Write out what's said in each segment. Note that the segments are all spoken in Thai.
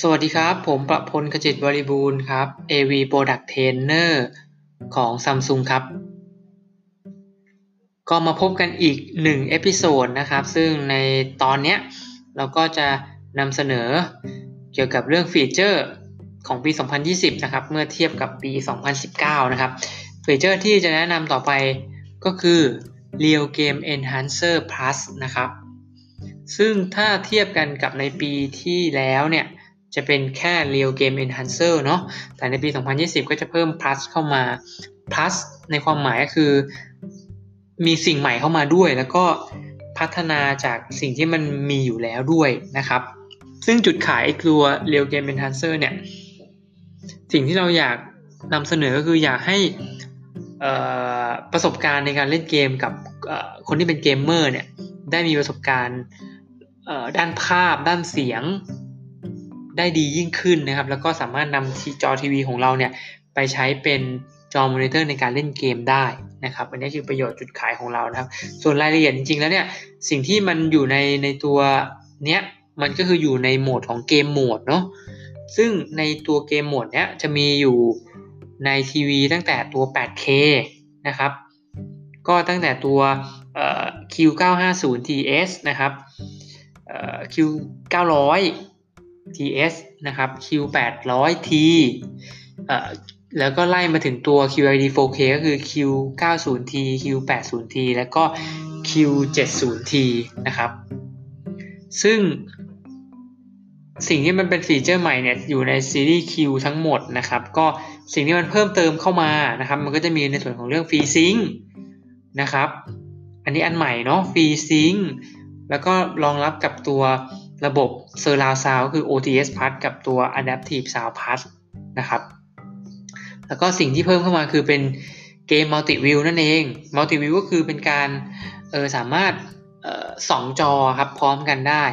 สวัสดีครับ ผมประพลขจิตบริบูรณ์ครับ AV Product Trainer ของ Samsung ครับ ก็มาพบกันอีกหนึ่ง episode นะครับ ซึ่งในตอนนี้เราก็จะนำเสนอเกี่ยวกับเรื่อง feature ของปี 2020 นะครับ เมื่อเทียบกับปี 2019 นะครับ feature ที่จะแนะนำต่อไปก็คือ Real Game Enhancer Plus นะครับ ซึ่งถ้าเทียบกันกับในปีที่แล้วเนี่ย จะเป็นแค่ Real Game Enhancer เนาะแต่ในปี 2020 ก็จะเพิ่ม plus เข้ามา plus ในความหมายก็คือ มีสิ่งใหม่เข้ามาด้วย แล้วก็พัฒนาจากสิ่งที่มันมีอยู่แล้วด้วยนะครับ ซึ่งจุดขายตัว Real Game Enhancer เนี่ย สิ่งที่เราอยากนำเสนอก็คืออยากให้ประสบการณ์ในการเล่นเกมกับคนที่เป็นเกมเมอร์เนี่ยได้มีประสบการณ์ ด้านภาพด้านเสียงได้ดียิ่งขึ้นนะครับ แล้วก็สามารถนำจอทีวีของเราเนี่ยไปใช้เป็นจอมอนิเตอร์ในการเล่นเกมได้นะครับ อันนี้คือประโยชน์จุดขายของเรานะครับ ส่วนรายละเอียดจริงๆแล้วเนี่ยสิ่งที่มันอยู่ในในตัวเนี้ยมันก็คืออยู่ในโหมดของ game mode เนาะซึ่งในตัว game mode เนี้ยจะมีอยู่ในทีวีตั้งแต่ตัว 8K นะครับ ก็ตั้งแต่ตัว Q950TS นะครับ Q900 TS นะครับ Q800T แล้วก็ไล่มาถึงตัว QLED 4K ก็คือ Q90T Q80T แล้วก็ Q70T นะครับ ซึ่งสิ่งที่มันเป็นฟีเจอร์ใหม่เนี่ยอยู่ในซีรีส์ Q ทั้งหมดนะครับ ก็สิ่งที่มันเพิ่มเติมเข้ามานะครับ มันก็จะมีในส่วนของเรื่องฟรีซิงนะครับ อันนี้อันใหม่เนาะฟรีซิง แล้วก็รองรับกับตัวระบบ Surround Sound ก็คือ OTS Plus กับตัว Adaptive Sound Plus นะครับ แล้วก็สิ่งที่เพิ่มเข้ามาคือเป็นเกม Multi View นั่นเอง Multi View ก็คือเป็นการออสามารถออสองจอครับพร้อมกันได้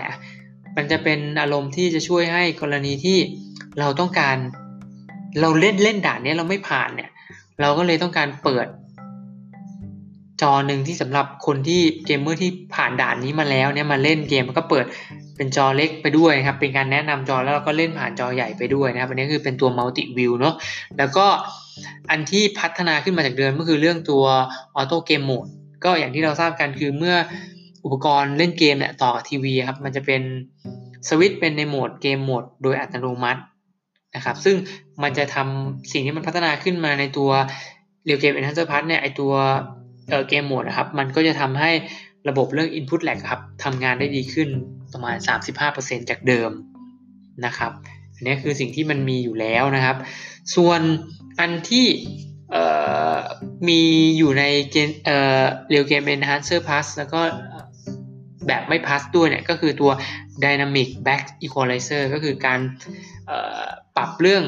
มันจะเป็นอารมณ์ที่จะช่วยให้กรณีที่เราต้องการเราเล่นเล่นด่านนี้เราไม่ผ่านเนี่ย เราก็เลยต้องการเปิด จอหนึ่งที่สำหรับคนที่เกมเมอร์ที่ผ่านด่านนี้มาแล้วเนี่ยมาเล่นเกมมันก็เปิดเป็นจอเล็กไปด้วยครับเป็นการแนะนำจอแล้วเราก็เล่นผ่านจอใหญ่ไปด้วยนะครับอันนี้คือเป็นตัว multi view เนาะแล้วก็อันที่พัฒนาขึ้นมาจากเดิมก็คือเรื่องตัว auto game mode ก็อย่างที่เราทราบกันคือเมื่ออุปกรณ์เล่นเกมเนี่ยต่อทีวีครับมันจะเป็นสวิตช์เป็นในโหมดเกมโหมดโดยอัตโนมัตินะครับซึ่งมันจะทำสิ่งที่มันพัฒนาขึ้นมาในตัว Real Game Enhancer Plus เนี่ยไอตัว เกมโหมดนะครับ มันก็จะทำให้ระบบเรื่อง Input Lag ครับทำงานได้ดีขึ้นประมาณ 35%จากเดิมนะครับ อันนี้คือสิ่งที่มันมีอยู่แล้วนะครับ ส่วนอันที่มีอยู่ในเกมเอ่อ Real Game Enhancer Plus แล้วก็แบบไม่ Plus ด้วยเนี่ยก็คือตัว Dynamic Back Equalizer ก็คือการปรับเรื่อง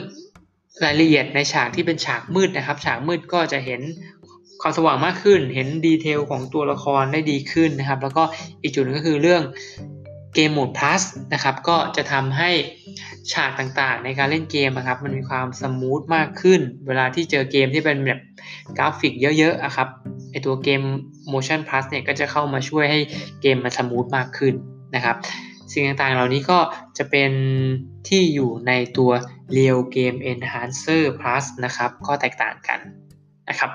รายละเอียดในฉากที่เป็นฉากมืดนะครับ ฉากมืดก็จะเห็น ความสว่างมากขึ้น เห็นดีเทลของตัวละครได้ดีขึ้นนะครับ แล้วก็อีกจุดนึงก็คือเรื่องเกมโหมด plus นะครับ ก็จะทำให้ฉากต่างๆ ในการเล่นเกมนะครับ มันมีความ smooth มากขึ้น เวลาที่เจอเกมที่เป็นแบบกราฟิกเยอะๆอะครับไอตัวเกม motion plus เนี่ยก็จะเข้ามาช่วยให้เกมมัน smooth มากขึ้นนะครับ สิ่งต่างๆ เหล่านี้ก็จะเป็นที่อยู่ในตัว Real Game Enhancer Plus นะครับ ก็แตกต่างกันนะครับ